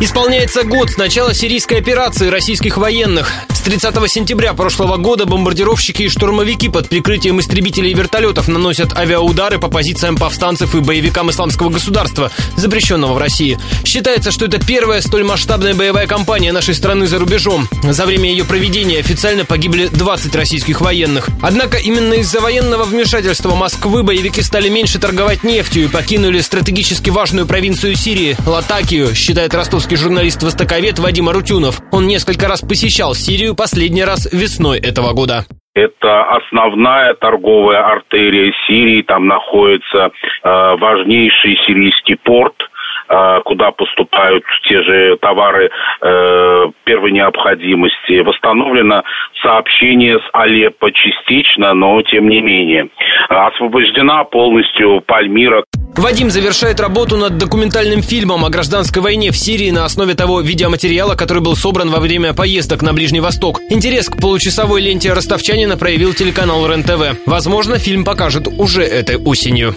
Исполняется год с начала сирийской операции российских военных. С 30 сентября прошлого года бомбардировщики и штурмовики под прикрытием истребителей и вертолетов наносят авиаудары по позициям повстанцев и боевикам исламского государства, запрещенного в России. Считается, что это первая столь масштабная боевая кампания нашей страны за рубежом. За время ее проведения официально погибли 20 российских военных. Однако именно из-за военного вмешательства Москвы боевики стали меньше торговать нефтью и покинули стратегически важную провинцию Сирии – Латакию, считает ростовский журналист-востоковед Вадим Арутюнов. Он несколько раз посещал Сирию, последний раз весной этого года. Это основная торговая артерия Сирии. Там находится э, важнейший сирийский порт э, куда поступают те же товары э, первой необходимости. Восстановлено сообщение с Алеппо частично, но тем не менее. Освобождена полностью Пальмира. Вадим завершает работу над документальным фильмом о гражданской войне в Сирии на основе того видеоматериала, который был собран во время поездок на Ближний Восток. Интерес к получасовой ленте ростовчанина проявил телеканал РЕН-ТВ. Возможно, фильм покажет уже этой осенью.